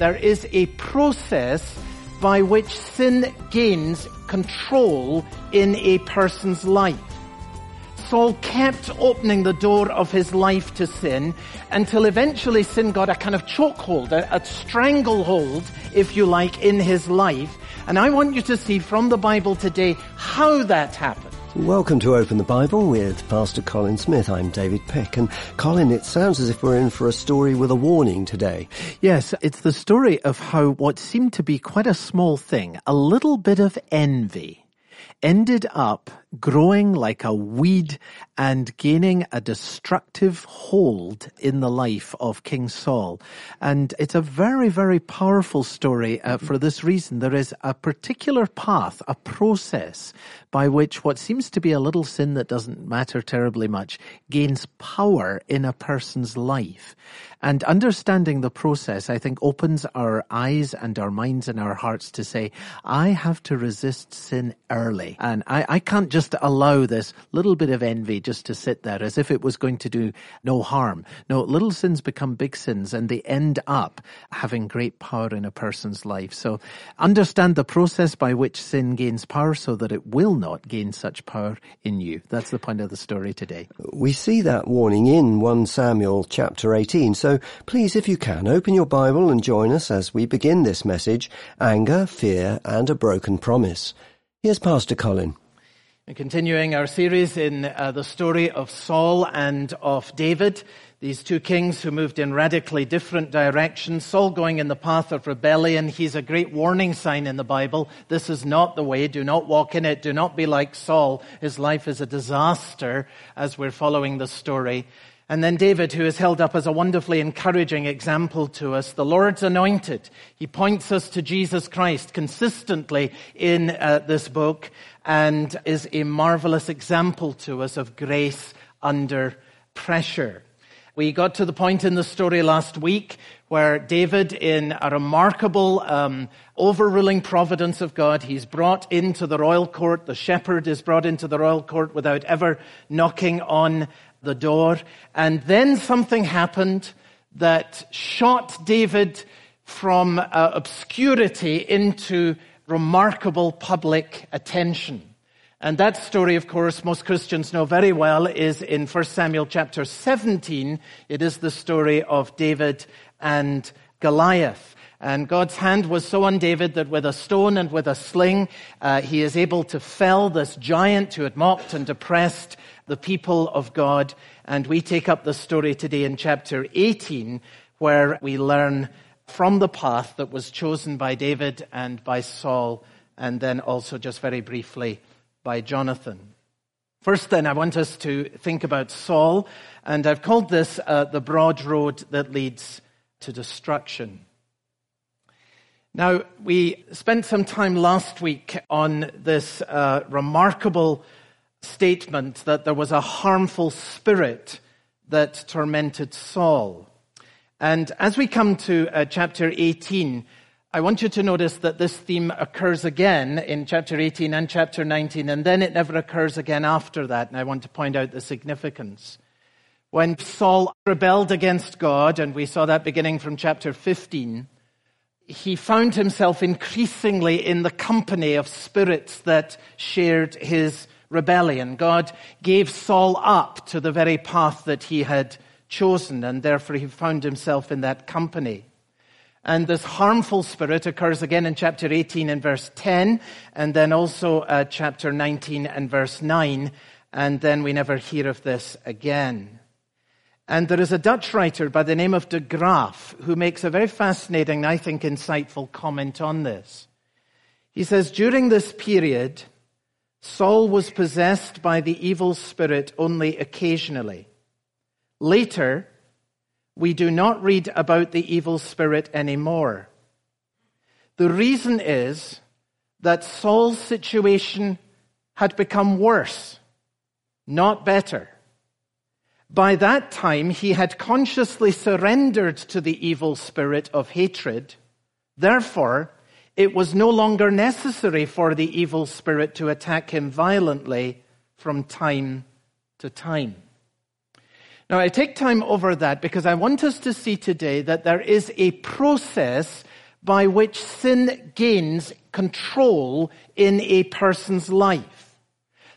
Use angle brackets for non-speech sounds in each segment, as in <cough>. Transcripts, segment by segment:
there is a process by which sin gains control in a person's life. Saul kept opening the door of his life to sin until eventually sin got a kind of chokehold, a, a stranglehold, if you like, in his life. And I want you to see from the Bible today how that happened. Welcome to Open the Bible with Pastor Colin Smith. I'm David Peck. And Colin, it sounds as if we're in for a story with a warning today. Yes, it's the story of how what seemed to be quite a small thing, a little bit of envy, ended up growing like a weed and gaining a destructive hold in the life of King Saul. And it's a very, very powerful story uh, for this reason. There is a particular path, a process by which what seems to be a little sin that doesn't matter terribly much gains power in a person's life. And understanding the process, I think, opens our eyes and our minds and our hearts to say, I have to resist sin early. And I, I can't just just allow this little bit of envy just to sit there as if it was going to do no harm. No, little sins become big sins and they end up having great power in a person's life. So understand the process by which sin gains power so that it will not gain such power in you. That's the point of the story today. We see that warning in 1 Samuel chapter 18. So please, if you can, open your Bible and join us as we begin this message, Anger, Fear and a Broken Promise. Here's Pastor Colin. And continuing our series in uh, the story of Saul and of David, these two kings who moved in radically different directions. Saul going in the path of rebellion. He's a great warning sign in the Bible. This is not the way. Do not walk in it. Do not be like Saul. His life is a disaster as we're following the story. And then David, who is held up as a wonderfully encouraging example to us, the Lord's anointed. He points us to Jesus Christ consistently in uh, this book and is a marvelous example to us of grace under pressure. We got to the point in the story last week where David, in a remarkable um, overruling providence of God, he's brought into the royal court. The shepherd is brought into the royal court without ever knocking on the door. And then something happened that shot David from uh, obscurity into remarkable public attention. And that story, of course, most Christians know very well is in 1 Samuel chapter 17. It is the story of David and Goliath. And God's hand was so on David that with a stone and with a sling, uh, he is able to fell this giant who had mocked and oppressed the people of God. And we take up the story today in chapter 18, where we learn from the path that was chosen by David and by Saul, and then also just very briefly by Jonathan. First, then, I want us to think about Saul, and I've called this uh, the broad road that leads to destruction. Now, we spent some time last week on this uh, remarkable statement that there was a harmful spirit that tormented Saul. And as we come to uh, chapter 18, I want you to notice that this theme occurs again in chapter 18 and chapter 19, and then it never occurs again after that. And I want to point out the significance. When Saul rebelled against God, and we saw that beginning from chapter 15, he found himself increasingly in the company of spirits that shared his rebellion. God gave Saul up to the very path that he had chosen, and therefore he found himself in that company. And this harmful spirit occurs again in chapter 18 and verse 10, and then also uh, chapter 19 and verse 9, and then we never hear of this again. And there is a Dutch writer by the name of de Graaf who makes a very fascinating, I think, insightful comment on this. He says, during this period, Saul was possessed by the evil spirit only occasionally. Later, we do not read about the evil spirit anymore. The reason is that Saul's situation had become worse, not better. By that time, he had consciously surrendered to the evil spirit of hatred. Therefore, it was no longer necessary for the evil spirit to attack him violently from time to time. Now, I take time over that because I want us to see today that there is a process by which sin gains control in a person's life.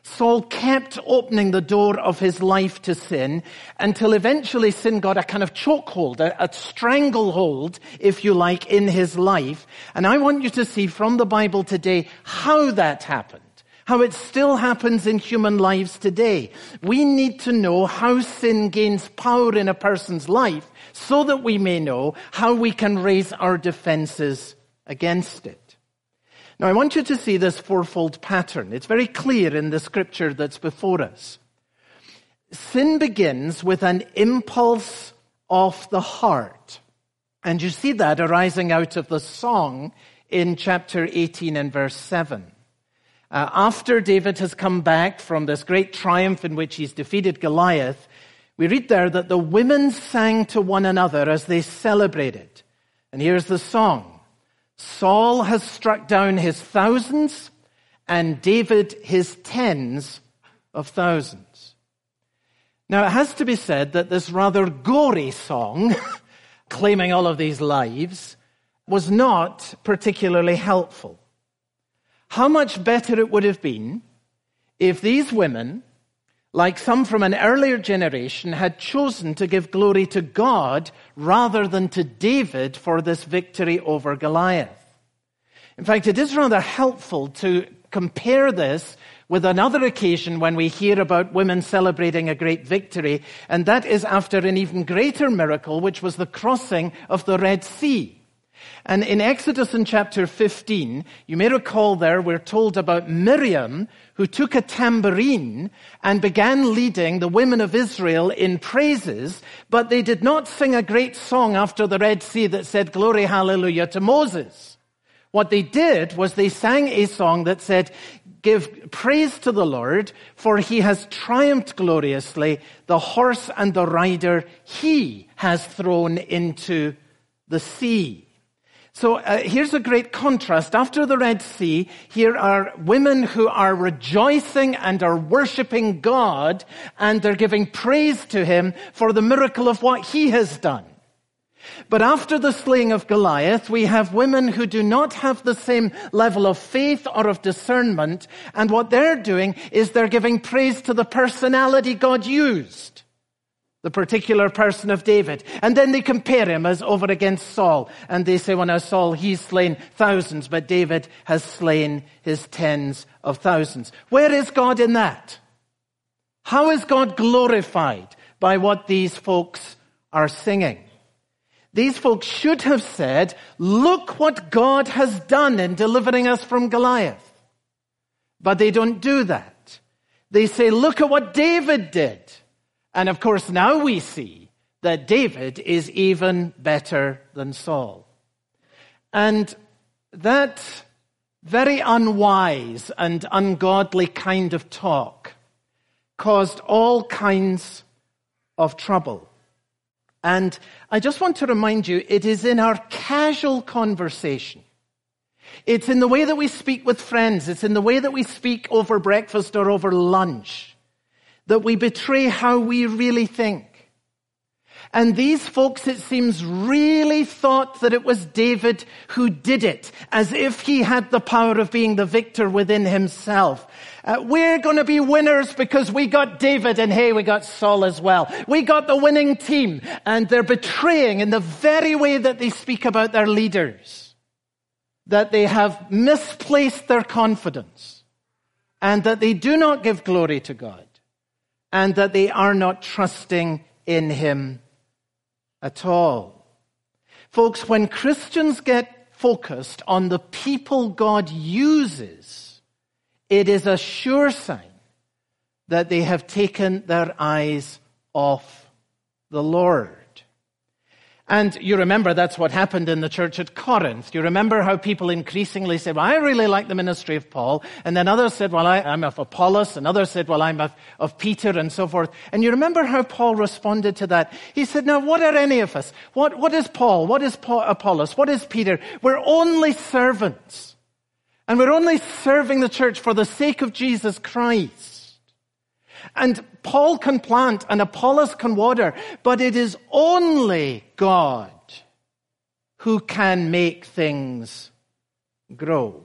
Saul kept opening the door of his life to sin until eventually sin got a kind of chokehold, a, a stranglehold, if you like, in his life. And I want you to see from the Bible today how that happened. How it still happens in human lives today. We need to know how sin gains power in a person's life so that we may know how we can raise our defenses against it. Now, I want you to see this fourfold pattern. It's very clear in the scripture that's before us. Sin begins with an impulse of the heart. And you see that arising out of the song in chapter 18 and verse 7. Uh, after David has come back from this great triumph in which he's defeated Goliath, we read there that the women sang to one another as they celebrated. And here's the song. Saul has struck down his thousands and David his tens of thousands. Now, it has to be said that this rather gory song, <laughs> claiming all of these lives, was not particularly helpful. How much better it would have been if these women like some from an earlier generation, had chosen to give glory to God rather than to David for this victory over Goliath. In fact, it is rather helpful to compare this with another occasion when we hear about women celebrating a great victory, and that is after an even greater miracle, which was the crossing of the Red Sea. And in Exodus in chapter 15, you may recall there we're told about Miriam who took a tambourine and began leading the women of Israel in praises, but they did not sing a great song after the Red Sea that said glory hallelujah to Moses. What they did was they sang a song that said, give praise to the Lord, for he has triumphed gloriously. The horse and the rider he has thrown into the sea. So uh, here's a great contrast. After the Red Sea, here are women who are rejoicing and are worshiping God and they're giving praise to him for the miracle of what he has done. But after the slaying of Goliath, we have women who do not have the same level of faith or of discernment. And what they're doing is they're giving praise to the personality God used the particular person of David. And then they compare him as over against Saul. And they say, well now Saul, he's slain thousands, but David has slain his tens of thousands. Where is God in that? How is God glorified by what these folks are singing? These folks should have said, look what God has done in delivering us from Goliath. But they don't do that. They say, look at what David did. And of course, now we see that David is even better than Saul. And that very unwise and ungodly kind of talk caused all kinds of trouble. And I just want to remind you, it is in our casual conversation. It's in the way that we speak with friends. It's in the way that we speak over breakfast or over lunch that we betray how we really think. And these folks, it seems, really thought that it was David who did it, as if he had the power of being the victor within himself. Uh, we're going to be winners because we got David and hey, we got Saul as well. We got the winning team and they're betraying in the very way that they speak about their leaders that they have misplaced their confidence and that they do not give glory to God and that they are not trusting in Him at all. Folks, when Christians get focused on the people God uses, it is a sure sign that they have taken their eyes off the Lord. And you remember that's what happened in the church at Corinth. You remember how people increasingly said, well, I really like the ministry of Paul. And then others said, well, I, am of Apollos. And others said, well, I'm of, of Peter and so forth. And you remember how Paul responded to that? He said, now what are any of us? What, what is Paul? What is Paul, Apollos? What is Peter? We're only servants. And we're only serving the church for the sake of Jesus Christ. And Paul can plant and Apollos can water, but it is only God who can make things grow.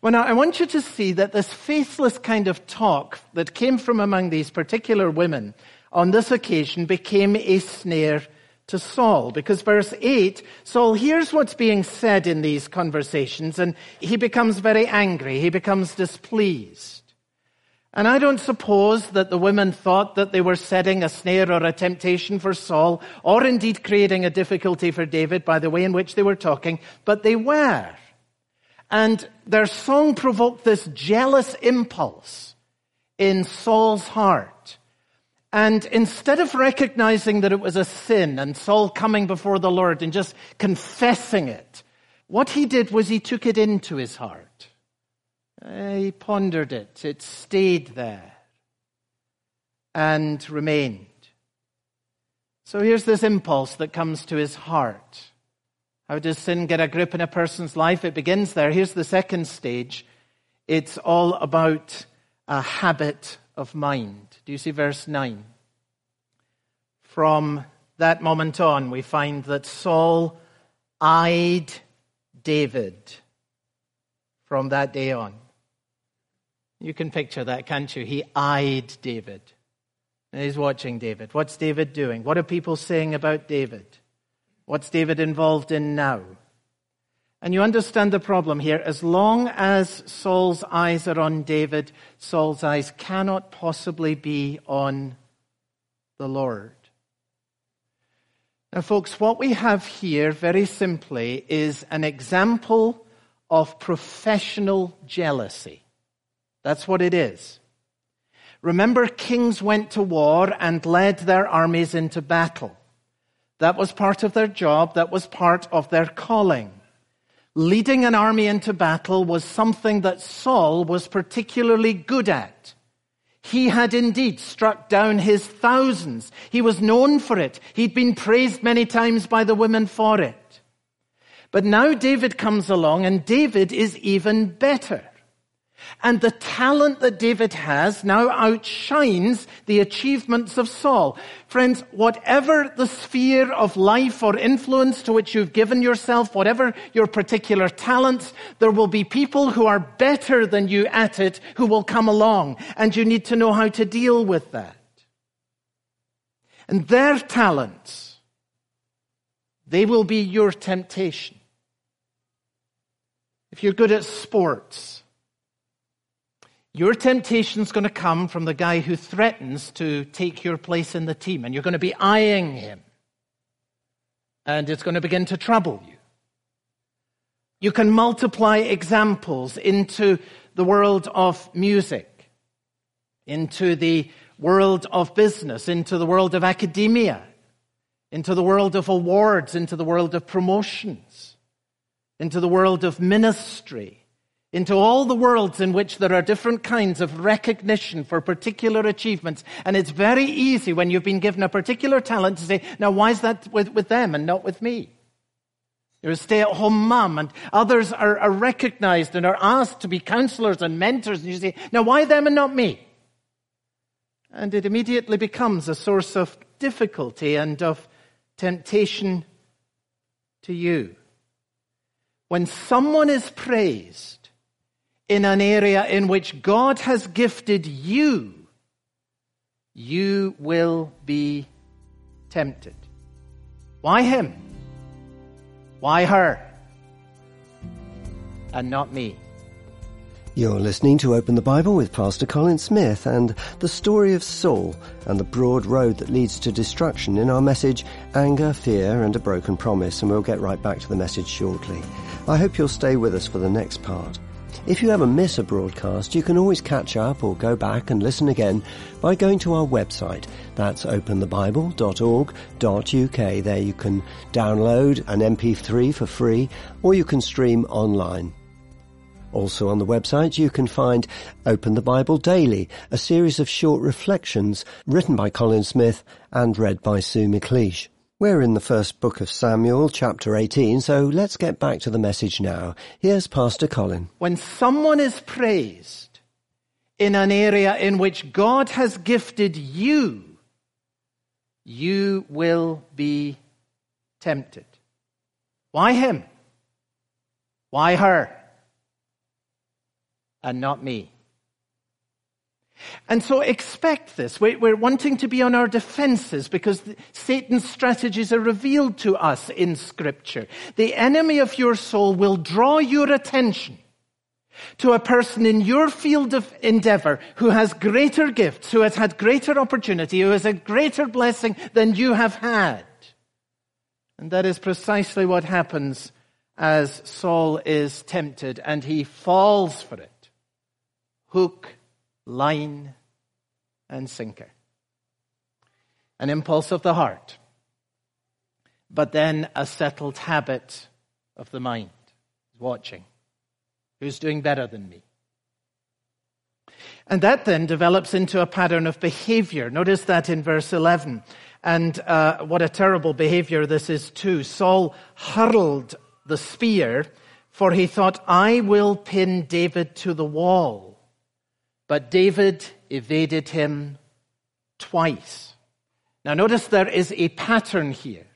Well, now, I want you to see that this faithless kind of talk that came from among these particular women on this occasion became a snare to Saul. Because verse 8, Saul hears what's being said in these conversations and he becomes very angry. He becomes displeased. And I don't suppose that the women thought that they were setting a snare or a temptation for Saul, or indeed creating a difficulty for David by the way in which they were talking, but they were. And their song provoked this jealous impulse in Saul's heart. And instead of recognizing that it was a sin and Saul coming before the Lord and just confessing it, what he did was he took it into his heart. He pondered it. It stayed there and remained. So here's this impulse that comes to his heart. How does sin get a grip in a person's life? It begins there. Here's the second stage. It's all about a habit of mind. Do you see verse 9? From that moment on, we find that Saul eyed David from that day on. You can picture that, can't you? He eyed David. He's watching David. What's David doing? What are people saying about David? What's David involved in now? And you understand the problem here. As long as Saul's eyes are on David, Saul's eyes cannot possibly be on the Lord. Now, folks, what we have here, very simply, is an example of professional jealousy. That's what it is. Remember, kings went to war and led their armies into battle. That was part of their job. That was part of their calling. Leading an army into battle was something that Saul was particularly good at. He had indeed struck down his thousands. He was known for it. He'd been praised many times by the women for it. But now David comes along and David is even better. And the talent that David has now outshines the achievements of Saul. Friends, whatever the sphere of life or influence to which you've given yourself, whatever your particular talents, there will be people who are better than you at it who will come along. And you need to know how to deal with that. And their talents, they will be your temptation. If you're good at sports, your temptation is going to come from the guy who threatens to take your place in the team, and you're going to be eyeing him. And it's going to begin to trouble you. You can multiply examples into the world of music, into the world of business, into the world of academia, into the world of awards, into the world of promotions, into the world of ministry, into all the worlds in which there are different kinds of recognition for particular achievements. And it's very easy when you've been given a particular talent to say, now why is that with, with them and not with me? You're a stay-at-home mom and others are, are recognized and are asked to be counselors and mentors. And you say, now why them and not me? And it immediately becomes a source of difficulty and of temptation to you. When someone is praised, in an area in which God has gifted you, you will be tempted. Why him? Why her? And not me. You're listening to Open the Bible with Pastor Colin Smith and the story of Saul and the broad road that leads to destruction in our message, Anger, Fear and a Broken Promise, and we'll get right back to the message shortly. I hope you'll stay with us for the next part. If you ever miss a broadcast, you can always catch up or go back and listen again by going to our website. That's openthebible.org.uk. There you can download an MP3 for free or you can stream online. Also on the website you can find Open the Bible Daily, a series of short reflections written by Colin Smith and read by Sue McLeish. We're in the first book of Samuel, chapter 18, so let's get back to the message now. Here's Pastor Colin. When someone is praised in an area in which God has gifted you, you will be tempted. Why him? Why her? And not me. And so expect this. We're wanting to be on our defenses because Satan's strategies are revealed to us in scripture. The enemy of your soul will draw your attention to a person in your field of endeavor who has greater gifts, who has had greater opportunity, who has a greater blessing than you have had. And that is precisely what happens as Saul is tempted and he falls for it. Hook, line, and sinker. An impulse of the heart, but then a settled habit of the mind, watching. Who's doing better than me? And that then develops into a pattern of behavior. Notice that in verse 11. And uh, what a terrible behavior this is too. Saul hurled the spear, for he thought, I will pin David to the wall. But David evaded him twice. Now notice there is a pattern here.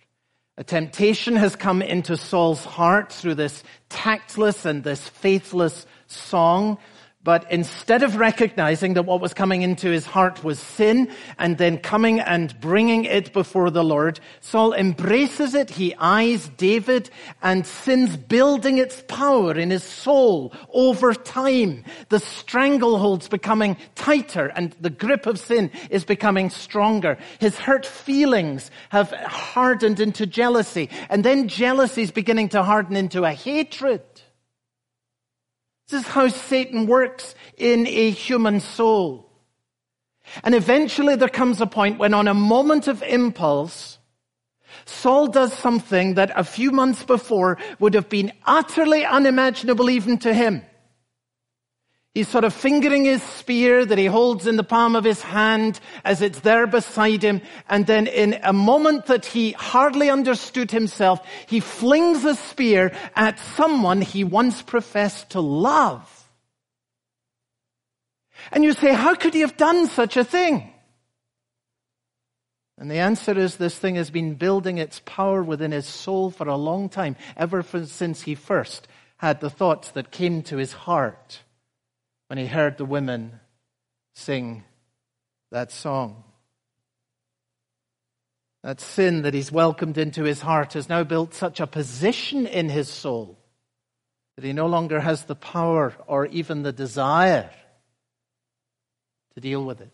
A temptation has come into Saul's heart through this tactless and this faithless song. But instead of recognizing that what was coming into his heart was sin and then coming and bringing it before the Lord, Saul embraces it. He eyes David and sin's building its power in his soul over time. The stranglehold's becoming tighter and the grip of sin is becoming stronger. His hurt feelings have hardened into jealousy and then jealousy is beginning to harden into a hatred. This is how Satan works in a human soul. And eventually there comes a point when on a moment of impulse, Saul does something that a few months before would have been utterly unimaginable even to him. He's sort of fingering his spear that he holds in the palm of his hand as it's there beside him. And then in a moment that he hardly understood himself, he flings a spear at someone he once professed to love. And you say, how could he have done such a thing? And the answer is this thing has been building its power within his soul for a long time, ever since he first had the thoughts that came to his heart when he heard the women sing that song. That sin that he's welcomed into his heart has now built such a position in his soul that he no longer has the power or even the desire to deal with it.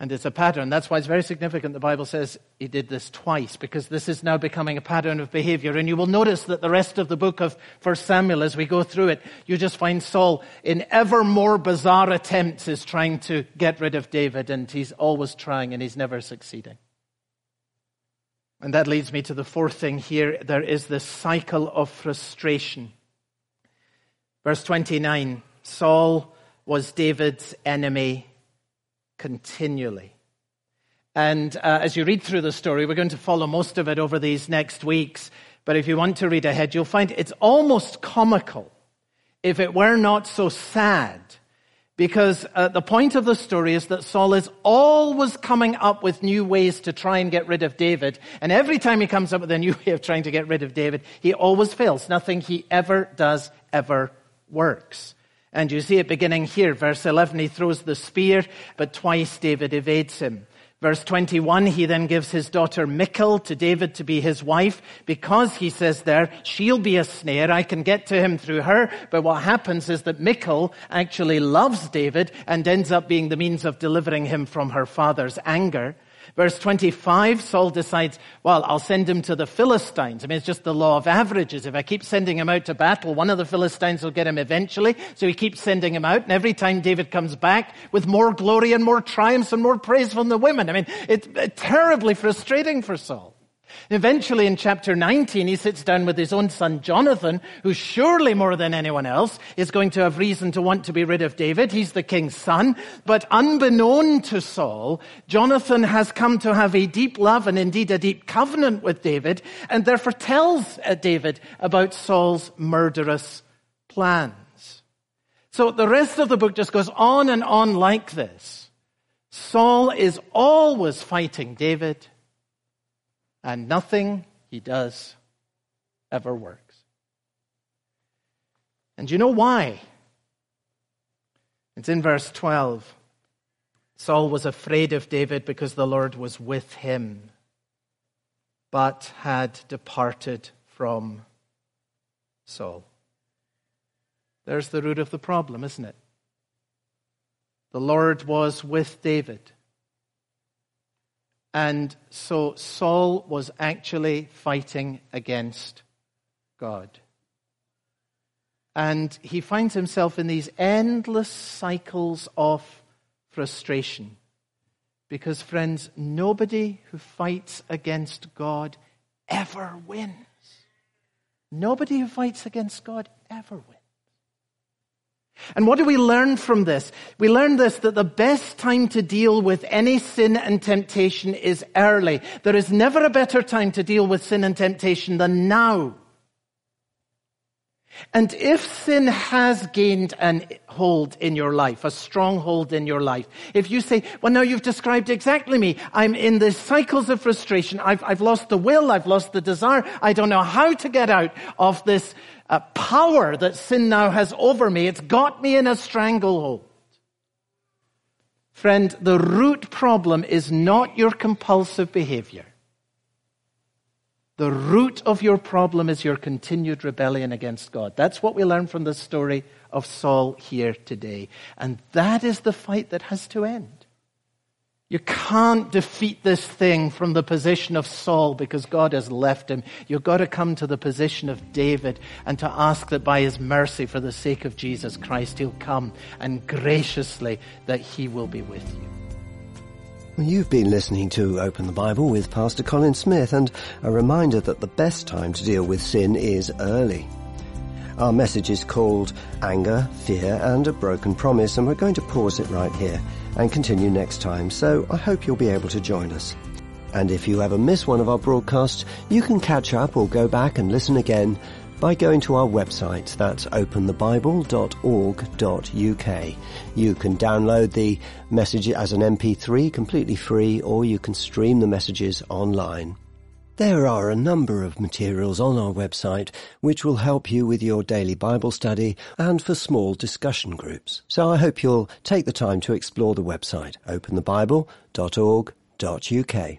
And it's a pattern. That's why it's very significant the Bible says he did this twice, because this is now becoming a pattern of behavior. And you will notice that the rest of the book of 1 Samuel, as we go through it, you just find Saul in ever more bizarre attempts is trying to get rid of David, and he's always trying and he's never succeeding. And that leads me to the fourth thing here. There is this cycle of frustration. Verse 29, Saul was David's enemy continually. And uh, as you read through the story, we're going to follow most of it over these next weeks. But if you want to read ahead, you'll find it's almost comical if it were not so sad. Because uh, the point of the story is that Saul is always coming up with new ways to try and get rid of David. And every time he comes up with a new way of trying to get rid of David, he always fails. Nothing he ever does ever works. And you see it beginning here, verse 11, he throws the spear, but twice David evades him. Verse 21, he then gives his daughter Michal to David to be his wife because he says there, she'll be a snare. I can get to him through her. But what happens is that Michal actually loves David and ends up being the means of delivering him from her father's anger. Verse 25, Saul decides, well, I'll send him to the Philistines. I mean, it's just the law of averages. If I keep sending him out to battle, one of the Philistines will get him eventually. So he keeps sending him out. And every time David comes back with more glory and more triumphs and more praise from the women. I mean, it's uh, terribly frustrating for Saul. Eventually in chapter 19, he sits down with his own son Jonathan, who surely more than anyone else is going to have reason to want to be rid of David. He's the king's son. But unbeknown to Saul, Jonathan has come to have a deep love and indeed a deep covenant with David and therefore tells uh, David about Saul's murderous plans. So the rest of the book just goes on and on like this. Saul is always fighting David and nothing he does ever works. And you know why? It's in verse 12. Saul was afraid of David because the Lord was with him, but had departed from Saul. There's the root of the problem, isn't it? The Lord was with David. And so Saul was actually fighting against God. And he finds himself in these endless cycles of frustration. Because, friends, nobody who fights against God ever wins. Nobody who fights against God ever wins. And what do we learn from this? We learn this that the best time to deal with any sin and temptation is early. There is never a better time to deal with sin and temptation than now. And if sin has gained an hold in your life, a stronghold in your life, if you say, well, now you've described exactly me. I'm in the cycles of frustration. I've, I've lost the will. I've lost the desire. I don't know how to get out of this uh, power that sin now has over me. It's got me in a stranglehold. Friend, the root problem is not your compulsive behavior. The root of your problem is your continued rebellion against God. That's what we learn from the story of Saul here today. And that is the fight that has to end. You can't defeat this thing from the position of Saul because God has left him. You've got to come to the position of David and to ask that by his mercy, for the sake of Jesus Christ, he'll come and graciously that he will be with you. You've been listening to Open the Bible with Pastor Colin Smith and a reminder that the best time to deal with sin is early. Our message is called Anger, Fear and a Broken Promise and we're going to pause it right here and continue next time so I hope you'll be able to join us. And if you ever miss one of our broadcasts, you can catch up or go back and listen again by going to our website. That's openthebible.org.uk. You can download the message as an MP3 completely free or you can stream the messages online. There are a number of materials on our website which will help you with your daily Bible study and for small discussion groups. So I hope you'll take the time to explore the website openthebible.org.uk.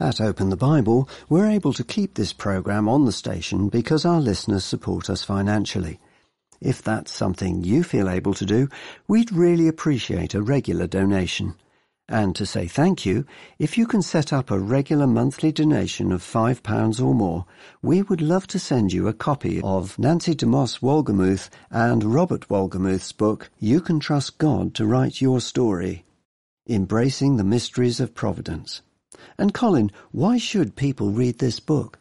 At Open the Bible, we're able to keep this program on the station because our listeners support us financially. If that's something you feel able to do, we'd really appreciate a regular donation. And to say thank you, if you can set up a regular monthly donation of £5 or more, we would love to send you a copy of Nancy DeMoss Wolgemuth and Robert Wolgemuth's book, You Can Trust God to Write Your Story, Embracing the Mysteries of Providence. And Colin, why should people read this book?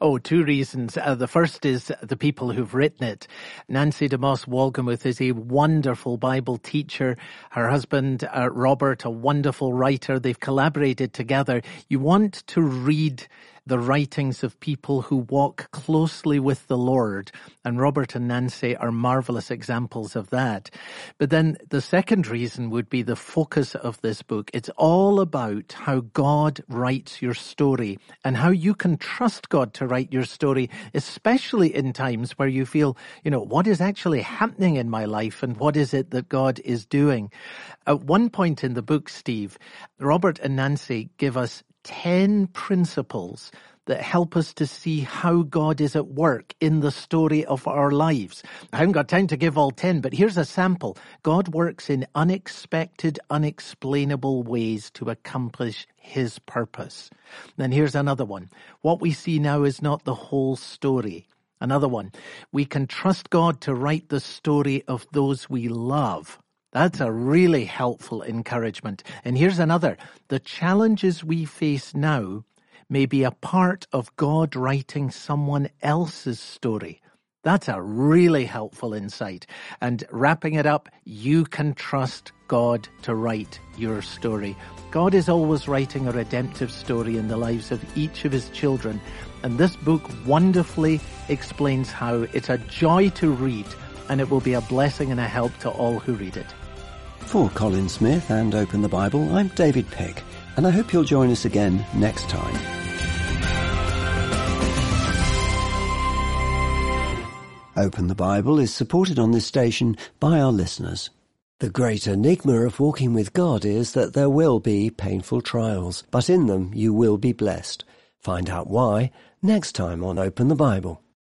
Oh, two reasons. Uh, the first is the people who've written it. Nancy DeMoss Wolgemuth is a wonderful Bible teacher. Her husband, uh, Robert, a wonderful writer. They've collaborated together. You want to read the writings of people who walk closely with the Lord. And Robert and Nancy are marvelous examples of that. But then the second reason would be the focus of this book. It's all about how God writes your story and how you can trust God to write your story, especially in times where you feel, you know, what is actually happening in my life and what is it that God is doing. At one point in the book, Steve, Robert and Nancy give us 10 principles that help us to see how God is at work in the story of our lives. I haven't got time to give all 10, but here's a sample. God works in unexpected, unexplainable ways to accomplish his purpose. Then here's another one. What we see now is not the whole story. Another one. We can trust God to write the story of those we love. That's a really helpful encouragement. And here's another. The challenges we face now may be a part of God writing someone else's story. That's a really helpful insight. And wrapping it up, you can trust God to write your story. God is always writing a redemptive story in the lives of each of his children. And this book wonderfully explains how it's a joy to read and it will be a blessing and a help to all who read it. For Colin Smith and Open the Bible, I'm David Peck, and I hope you'll join us again next time. Open the Bible is supported on this station by our listeners. The great enigma of walking with God is that there will be painful trials, but in them you will be blessed. Find out why next time on Open the Bible.